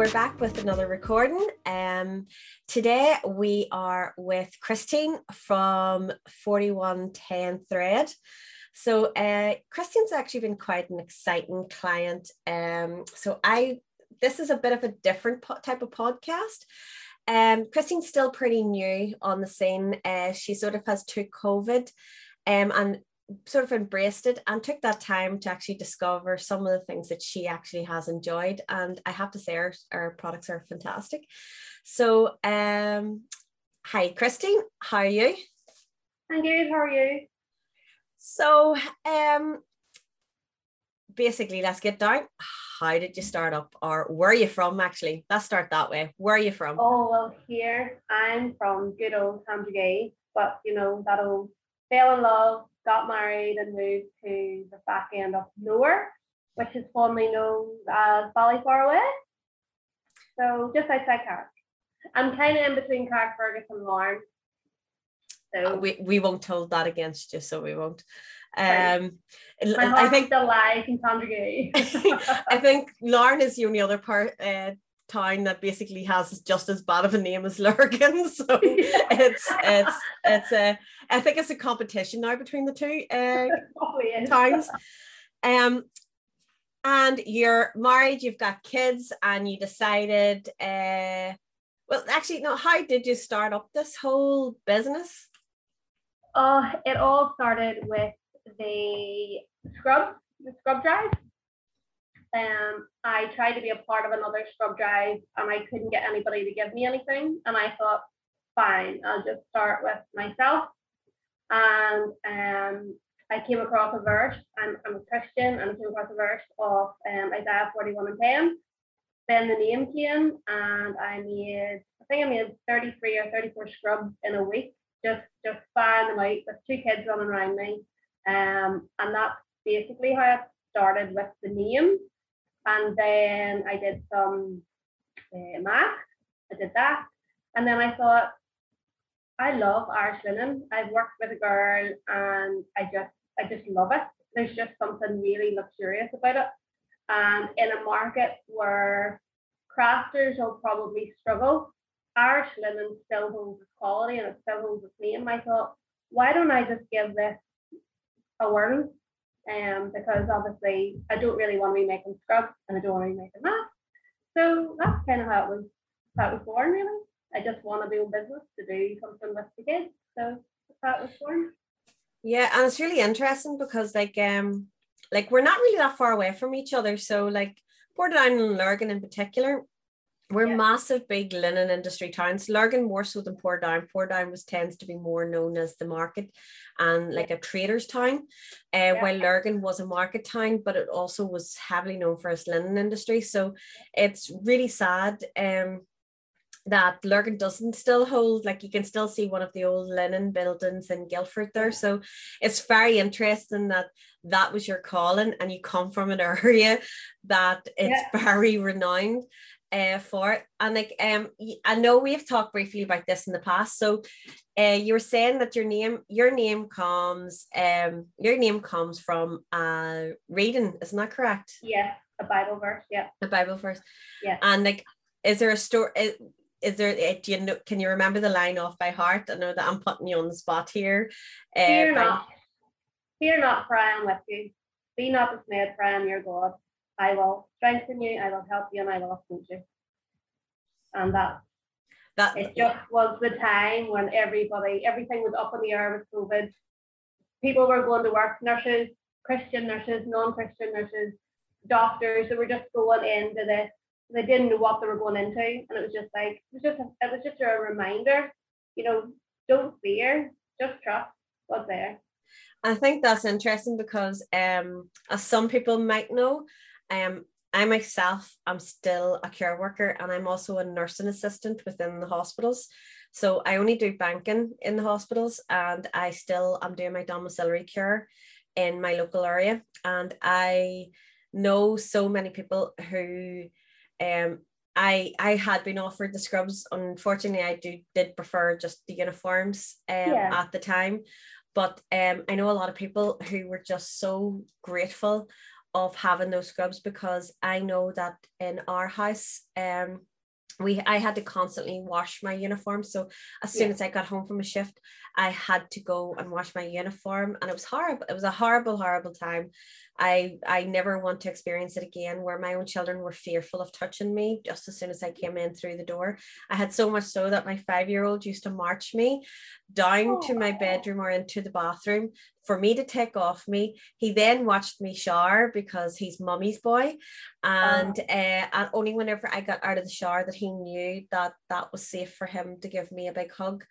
we're back with another recording. Um, today we are with Christine from 4110 Thread. So uh, Christine's actually been quite an exciting client. Um, so I this is a bit of a different po- type of podcast. Um, Christine's still pretty new on the scene. Uh, she sort of has took COVID um, and sort of embraced it and took that time to actually discover some of the things that she actually has enjoyed. And I have to say, our, our products are fantastic. So, um, hi, Christine, how are you? I'm good. How are you? So, um, basically, let's get down. How did you start up, or where are you from? Actually, let's start that way. Where are you from? Oh well, here I'm from good old Candregay, but you know that old fell in love, got married, and moved to the back end of nowhere, which is formerly known as Ballyfaraway. So just outside Carrick. I'm kind of in between Carrickfergus and Larne. So we, we won't hold that against you, so we won't. Um, I think the lies in Candregay. I think Larne is the only other part uh, town that basically has just as bad of a name as Lurgan. So it's it's it's a I think it's a competition now between the two uh, towns. Um, and you're married, you've got kids, and you decided. Uh, well, actually, no. How did you start up this whole business? Uh, it all started with the scrub, the scrub drive. Um, I tried to be a part of another scrub drive and I couldn't get anybody to give me anything. And I thought, fine, I'll just start with myself. And um, I came across a verse. I'm, I'm a Christian and I came across a verse of um, Isaiah 41 and 10. Then the name came and I made, I think I made 33 or 34 scrubs in a week, just just firing them out with two kids running around me. Um, and that's basically how I started with the name. And then I did some uh, math. I did that. And then I thought, I love Irish linen. I've worked with a girl and I just I just love it. There's just something really luxurious about it. And in a market where crafters will probably struggle, Irish linen still holds its quality and it still holds its name. I thought, why don't I just give this a whirl um, because obviously I don't really want to be making scrubs and I don't want to be making that. So that's kind of how it was how it was born really. I just want to in business to do something with the kids. So that's how it was born. Yeah, and it's really interesting because like um like we're not really that far away from each other. So like Portadown and Lurgan in particular, we're yeah. massive big linen industry towns. Lurgan more so than Portadown. Portadown was tends to be more known as the market and like a trader's town. Uh, yeah. while Lurgan was a market town, but it also was heavily known for its linen industry. So it's really sad um that Lurgan doesn't still hold, like you can still see one of the old linen buildings in Gilford there. So it's very interesting that that was your calling and you come from an area that it's yeah. very renowned uh, for it. And like um I know we've talked briefly about this in the past. So uh, you were saying that your name your name comes um your name comes from uh reading, isn't that correct? Yeah, a Bible verse, yeah. A Bible verse. Yeah. And like is there a story is, is there uh, do you know can you remember the line off by heart? I know that I'm putting you on the spot here. Uh, Fear by... not. Fear not, for I am with you. Be not dismayed, for I am your God. I will strengthen you, I will help you, and I will uphold you. And that that it just was the time when everybody, everything was up in the air with COVID. People were going to work, nurses, Christian nurses, non-Christian nurses, doctors, they were just going into this. They didn't know what they were going into, and it was just like it was just a, it was just a reminder, you know, don't fear, just trust what's there. I think that's interesting because, um, as some people might know, um, I myself am still a care worker and I'm also a nursing assistant within the hospitals. So I only do banking in the hospitals and I still am doing my domiciliary care in my local area. And I know so many people who um I I had been offered the scrubs. Unfortunately, I do did prefer just the uniforms um, yeah. at the time. But um, I know a lot of people who were just so grateful of having those scrubs because I know that in our house, um, we I had to constantly wash my uniform. So as soon yeah. as I got home from a shift, I had to go and wash my uniform, and it was horrible. It was a horrible, horrible time. I I never want to experience it again where my own children were fearful of touching me just as soon as I came in through the door. I had so much so that my five-year-old used to march me down oh. to my bedroom or into the bathroom for me to take off me. He then watched me shower because he's mummy's boy. And, oh. uh, and only whenever I got out of the shower that he knew that that was safe for him to give me a big hug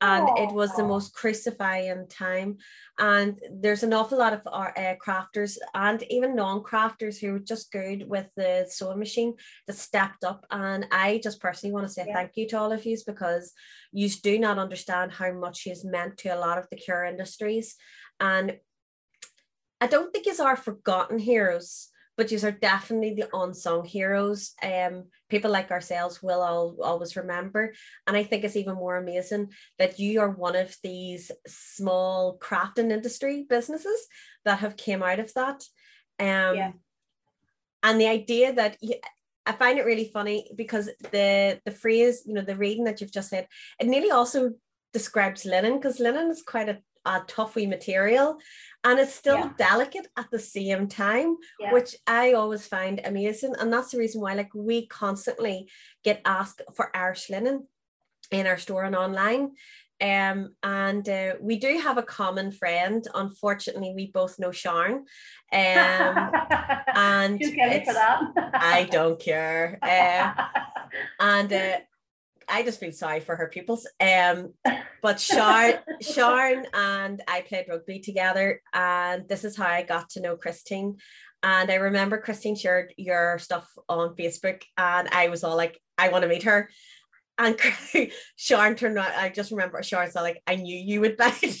and it was the most crucifying time. And there's an awful lot of our uh, crafters and even non-crafters who were just good with the sewing machine that stepped up. And i just personally want to say yeah. thank you to all of you because you do not understand how much is meant to a lot of the cure industries. And i don't think it's our forgotten heroes but you are definitely the unsung heroes. Um, people like ourselves will all, always remember. And I think it's even more amazing that you are one of these small craft and industry businesses that have came out of that. Um, yeah. And the idea that you, I find it really funny because the the phrase, you know, the reading that you've just said, it nearly also describes linen because linen is quite a a toughy material and it's still yeah. delicate at the same time yeah. which i always find amazing and that's the reason why like we constantly get asked for irish linen in our store and online um, and uh, we do have a common friend. Unfortunately, we both know Sharon. Um, and I don't care. Uh, and uh, I just feel sorry for her pupils. Um, but Sharon, Sharon and I played rugby together, and this is how I got to know Christine. And I remember Christine shared your stuff on Facebook, and I was all like, I want to meet her. And Sharon turned out, I just remember said, like, I knew you would bite.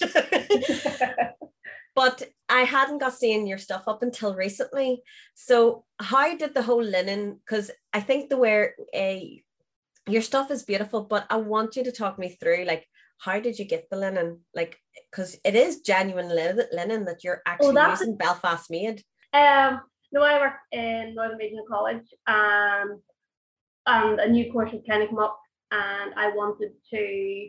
but I hadn't got seeing your stuff up until recently. So how did the whole linen? Because I think the way a your stuff is beautiful, but I want you to talk me through like how did you get the linen? Like, because it is genuine linen that you're oh, actually oh, using Belfast made. Um, no, I work in Northern Regional College, and and a new course had kind of come up, and I wanted to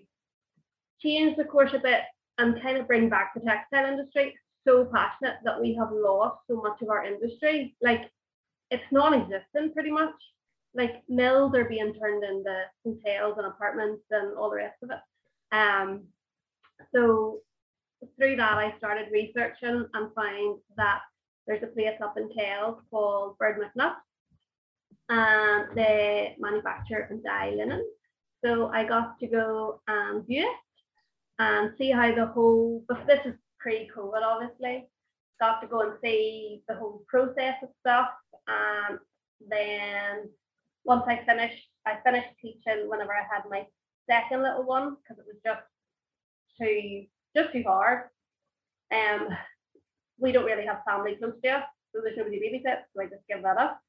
change the course a bit and kind of bring back the textile industry. So passionate that we have lost so much of our industry, like it's non-existent pretty much like mills are being turned into hotels and apartments and all the rest of it. Um, so through that, I started researching and found that there's a place up in Kells called Baird McNutt, and they manufacture and dye linen. So I got to go and view it and see how the whole, but this is pre-COVID obviously, got to go and see the whole process of stuff and then once I finished, I finished teaching whenever I had my second little one because it was just too just too hard. Um, we don't really have family close to us, so there's nobody babysit, so I just give that up.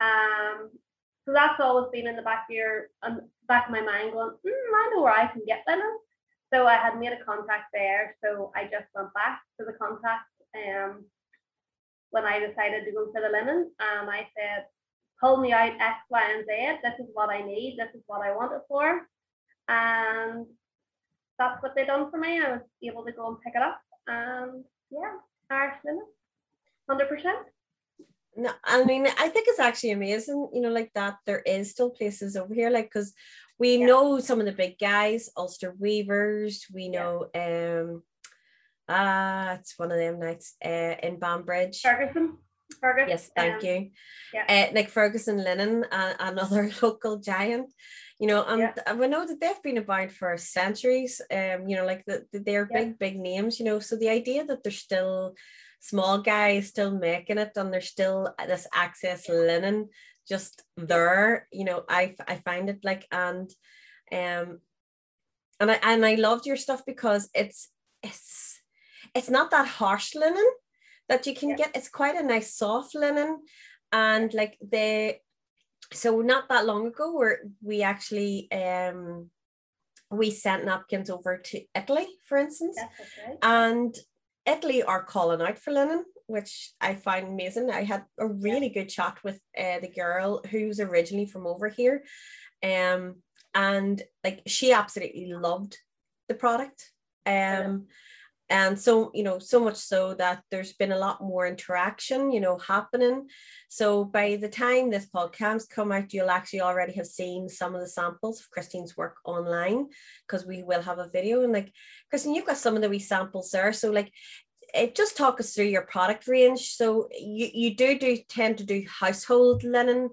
Um, so that's always been in the back of your um, back of my mind, going, mm, I know where I can get linen. So I had made a contact there, so I just went back to the contact um, when I decided to go for the linen, and I said, pull me out X, Y, and Z. This is what I need. This is what I want it for. And that's what they done for me. I was able to go and pick it up. And yeah, Irish linen, hundred percent. No, I mean, I think it's actually amazing, you know, like that there is still places over here, like because we yeah. know some of the big guys, Ulster Weavers, we know yeah. um ah, it's one of them nights uh, in Banbridge. Ferguson. Fergus. Yes, thank um, you. Yeah. Uh, like Ferguson Linen, uh, another local giant, you know, and yeah. we know that they've been about for centuries. Um, you know, like the, the they're yeah. big, big names, you know. So the idea that they're still small guys still making it and there's still this access linen just there, you know, I I find it like and um and I and I loved your stuff because it's it's it's not that harsh linen that you can yeah. get. It's quite a nice soft linen, and like they. So not that long ago, where we actually um we sent napkins over to Italy, for instance, and Italy are calling out for linen. which I find amazing. I had a really good chat with uh, the girl who's originally from over here. Um, and like she absolutely loved the product. Um, and so you know so much so that there's been a lot more interaction you know happening. So by the time this podcast come out you'll actually already have seen some of the samples of christine's work online because we will have a video. And like christine you've got some of the wee samples there. So like it just talk us through your product range. So you, you do do tend to do household linen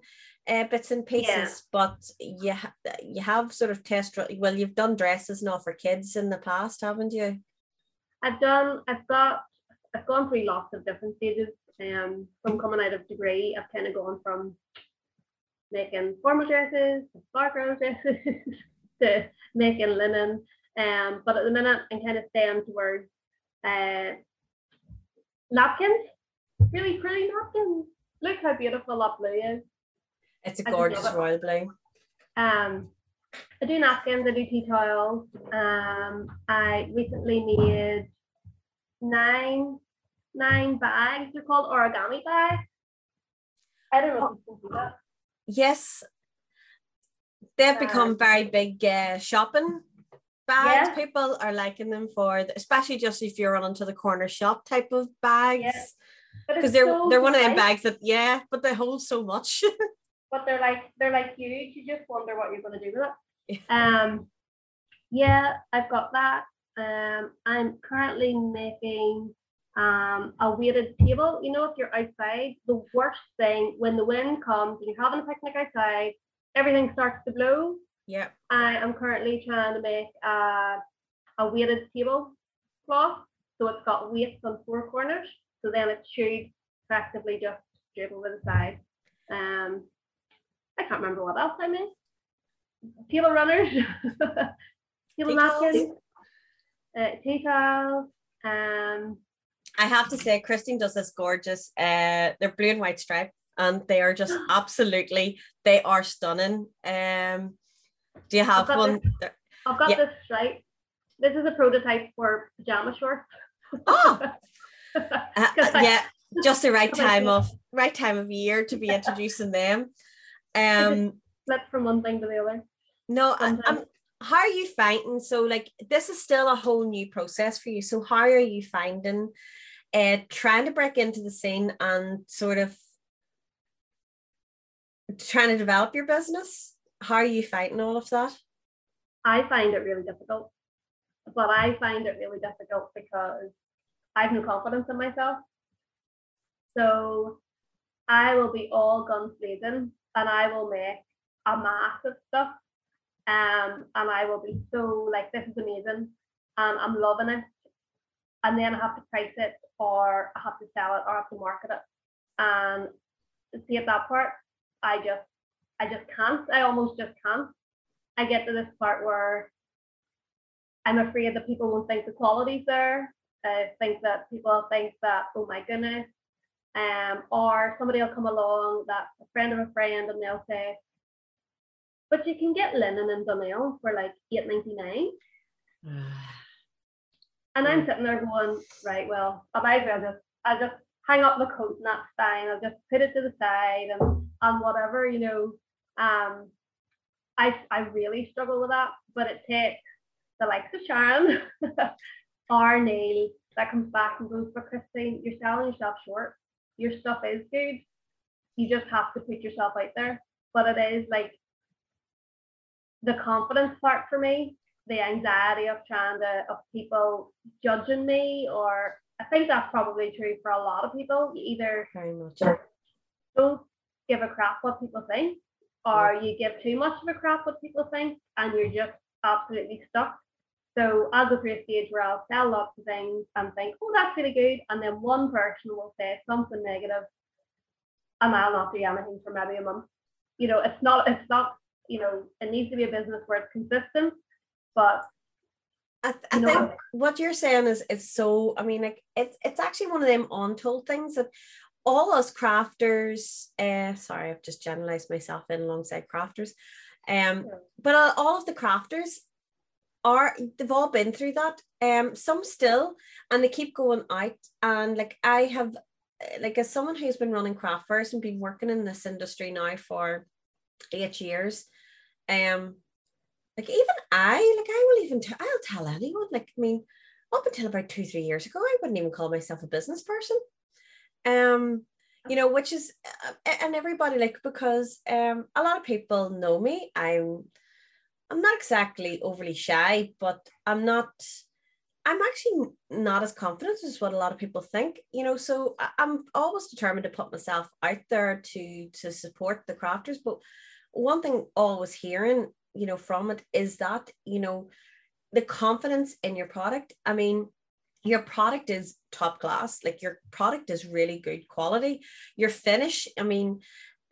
uh, bits and pieces yeah. but you, ha- you have sort of test well you've done dresses now for kids in the past haven't you I've done, I've got, I've gone through lots of different stages. Um, from coming out of degree, I've kind of gone from making formal dresses, to background dresses, to making linen. Um, but at the minute, I'm kind of staying towards uh, napkins, really pretty napkins. Look how beautiful that blue is. It's a gorgeous royal blue. Um, I do napkins, I do tea towels. Um, I recently made nine nine bags. They're called origami bags. I don't know if you can do that. Yes, they've become um, very big uh, shopping bags. Yeah. People are liking them for, especially just if you're running to the corner shop type of bags. Because they're so they're one of them bags that yeah, but they hold so much. but they're like they're like huge. You just wonder what you're going to do with it. Um, yeah, I've got that. Um, I'm currently making um, a weighted table. You know, if you're outside, the worst thing when the wind comes and you're having a picnic outside, everything starts to blow. Yeah. I am currently trying to make a, a weighted table cloth. So it's got weights on four corners. So then it should effectively just straight over the side. Um, I can't remember what else I made. Table runners, table napkins uh, towels. Um, I have to say, Christine does this gorgeous. Uh, they're blue and white stripe, and they are just absolutely. They are stunning. Um, do you have I've one? This, I've got yeah. this stripe. This is a prototype for pajama shorts. Oh, uh, yeah, just the right time of right time of year to be introducing them. Um, flip from one thing to the other. No, I'm how are you finding so like this is still a whole new process for you. So how are you finding uh trying to break into the scene and sort of trying to develop your business? How are you fighting all of that? I find it really difficult. But i find it really difficult because i have no confidence in myself. So i will be all guns blazing and i will make a mass of stuff um, and I will be so like, this is amazing, and I'm loving it. And then I have to price it, or I have to sell it, or I have to market it. And see at that part, I just, I just can't. I almost just can't. I get to this part where I'm afraid that people won't think the quality's there. I think that people think that, oh my goodness, um, or somebody will come along that a friend of a friend and they'll say, but you can get linen in Dunelm for like eight ninety nine. and I'm sitting there going, right, well, I might as well just I'll just hang up the coat and that's fine. I'll just put it to the side and and whatever, you know. Um I I really struggle with that, but it takes the likes of Sharon or Neil that comes back and goes, but Christine, you're selling yourself short. Your stuff is good. You just have to put yourself out there. But it is like the confidence part for me, the anxiety of trying to of people judging me, or I think that's probably true for a lot of people. You either don't give a crap what people think, or yeah. you give too much of a crap what people think, and you're just absolutely stuck. So I'll go through a stage where I'll sell lots of things and think, oh, that's really good. And then one person will say something negative and I'll not do anything for maybe a month. You know, it's not it's not you know, it needs to be a business where it's consistent, but I, th- I think what you're saying is it's so I mean like it's it's actually one of them untold things that all us crafters uh sorry I've just generalized myself in alongside crafters um but all of the crafters are they've all been through that um some still and they keep going out and like I have like as someone who's been running craft fairs and been working in this industry now for eight years, um, like even I, like I will even I'll tell anyone. Like I mean, up until about two three years ago, I wouldn't even call myself a business person. Um, you know, which is uh, and everybody like because um a lot of people know me. I'm I'm not exactly overly shy, but I'm not I'm actually not as confident as what a lot of people think, you know. So I'm always determined to put myself out there to to support the crafters. But one thing always hearing, you know, from it is that, you know, the confidence in your product. I mean, your product is top class, like your product is really good quality. Your finish, I mean,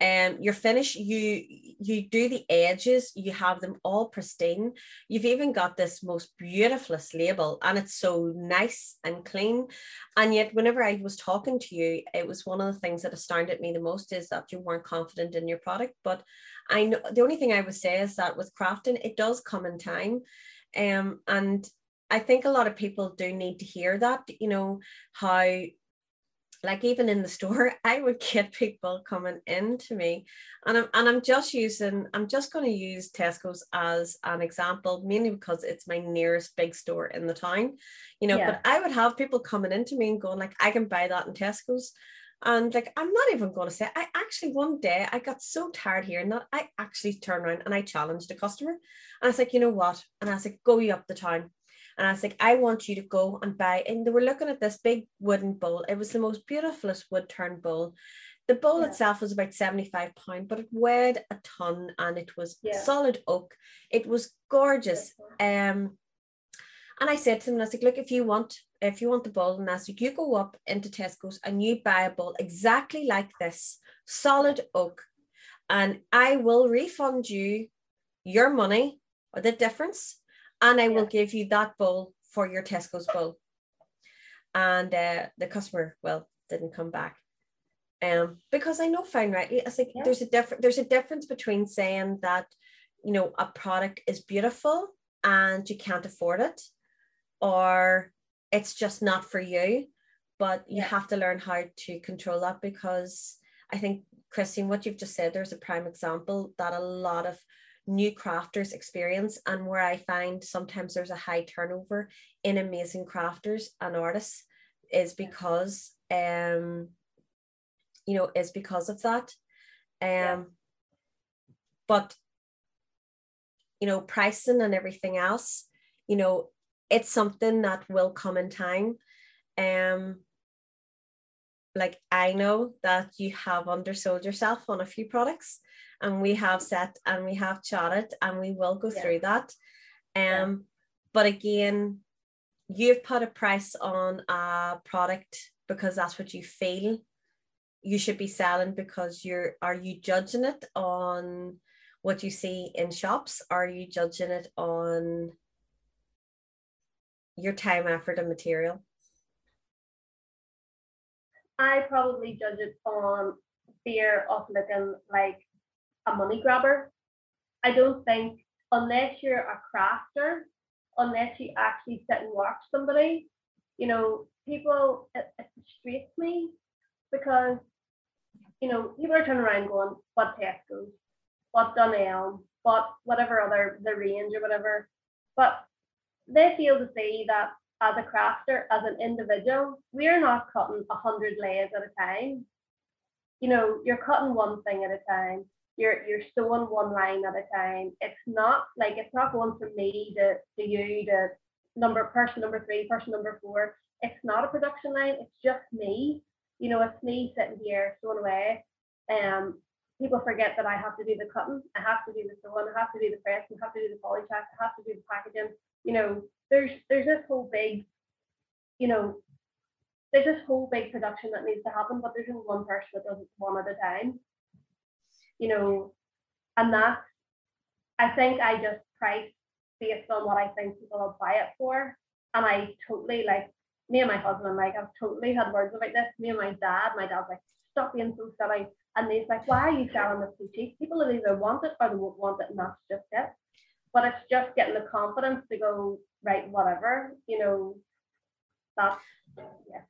um, your finish, you you do the edges, you have them all pristine. You've even got this most beautifulest label, and it's so nice and clean. And yet, whenever I was talking to you, it was one of the things that astounded me the most is that you weren't confident in your product. But I know the only thing I would say is that with crafting, it does come in time. Um, and I think a lot of people do need to hear that, you know, how like even in the store, I would get people coming in to me, and I'm and I'm just using I'm just going to use Tesco's as an example, mainly because it's my nearest big store in the town, you know. Yeah. But I would have people coming into me and going like, I can buy that in Tesco's, and like I'm not even going to say I actually one day I got so tired hearing that I actually turned around and I challenged a customer, and I was like, you know what, and I was like, go you up the town and I was like, I want you to go and buy. And they were looking at this big wooden bowl. It was the most beautifulest wood turn bowl. The bowl yeah. itself was about 75 pound, but it weighed a ton and it was yeah. solid oak. It was gorgeous. Um, and I said to them, I was like, look, if you want, if you want the bowl, and I said, you go up into Tesco's and you buy a bowl exactly like this, solid oak, and I will refund you your money or the difference and I will give you that bowl for your Tesco's bowl. And uh, the customer, well, didn't come back. Um, because I know fine rightly, I think yeah. there's a different there's a difference between saying that, you know, a product is beautiful and you can't afford it, or it's just not for you. But you yeah. have to learn how to control that because I think Christine, what you've just said, there's a prime example that a lot of new crafters experience and where I find sometimes there's a high turnover in amazing crafters and artists is because um you know is because of that. Um yeah. but you know pricing and everything else you know it's something that will come in time. Um like I know that you have undersold yourself on a few products and we have set and we have chatted and we will go yeah. through that. Um, yeah. but again, you've put a price on a product because that's what you feel you should be selling because you're are you judging it on what you see in shops are you judging it on your time effort and material i probably judge it on fear of looking like a money grabber. I don't think unless you're a crafter, unless you actually sit and watch somebody, you know, people it, it frustrates me because you know people are turning around going, what Tesco's, what Dunelm, what whatever other the range or whatever, but they feel to see that as a crafter, as an individual, we're not cutting a hundred layers at a time. You know, you're cutting one thing at a time you're you're sewing one line at a time. It's not like it's not going from me to, to you to number person number three, person number four. It's not a production line, it's just me. You know, it's me sitting here sewing away. Um people forget that I have to do the cutting, I have to do the sewing, I have to do the press, I have to do the poly check, I have to do the packaging. You know, there's there's this whole big, you know, there's this whole big production that needs to happen, but there's only one person that does it one at a time you know, and that I think I just price based on what I think people will buy it for. And I totally like me and my husband, like I've totally had words about this. Me and my dad, my dad's like, stop being so silly. And he's like, why are you selling this so cheap? People will either want it or they won't want it, and that's just it. But it's just getting the confidence to go, right, whatever, you know, that's yeah.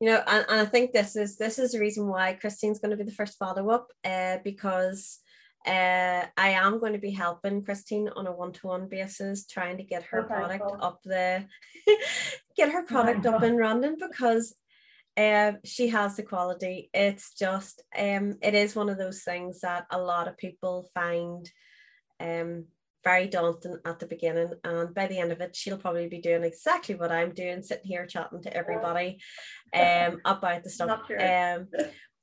you know and, and i think this is this is the reason why christine's going to be the first follow-up uh, because uh, I am going to be helping Christine on a one-to-one basis, trying to get her okay, product cool. up the get her product up and running because um, she has the quality. It's just um, it is one of those things that a lot of people find um very daunting at the beginning and by the end of it she'll probably be doing exactly what I'm doing sitting here chatting to everybody um about the stuff um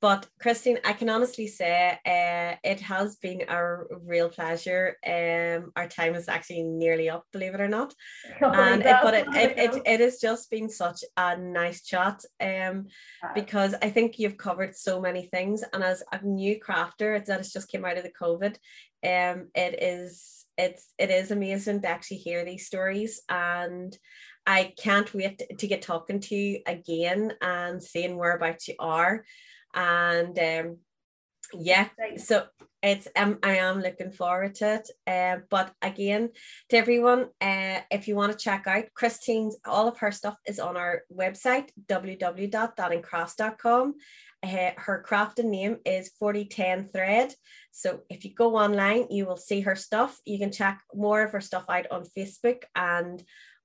but Christine, I can honestly say uh, it has been a real pleasure. Um, our time is actually nearly up, believe it or not. Oh, and it, but it, it, it, it has just been such a nice chat um, because I think you've covered so many things. And as a new crafter that has just came out of the COVID, um, it is it's it is amazing to actually hear these stories and I can't wait to get talking to you again and seeing whereabouts you are. And um, yeah so it's um, i am looking forward to it. Uh, but again to everyone uh, if you want to check out christine's all of her stuff is on our website www.danningcrafts.com uh, her crafting name is 4010 thread. So if you go online you will see her stuff. You can check more of her stuff out on facebook and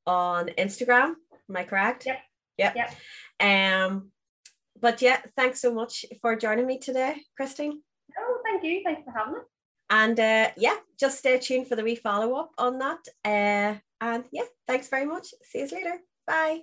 on instagram. Am i correct? Yep. Yep, yep. um but yeah, thanks so much for joining me today, Christine. Oh, thank you. Thanks for having me. And uh, yeah, just stay tuned for the wee follow up on that. Uh, and yeah, thanks very much. See you later. Bye.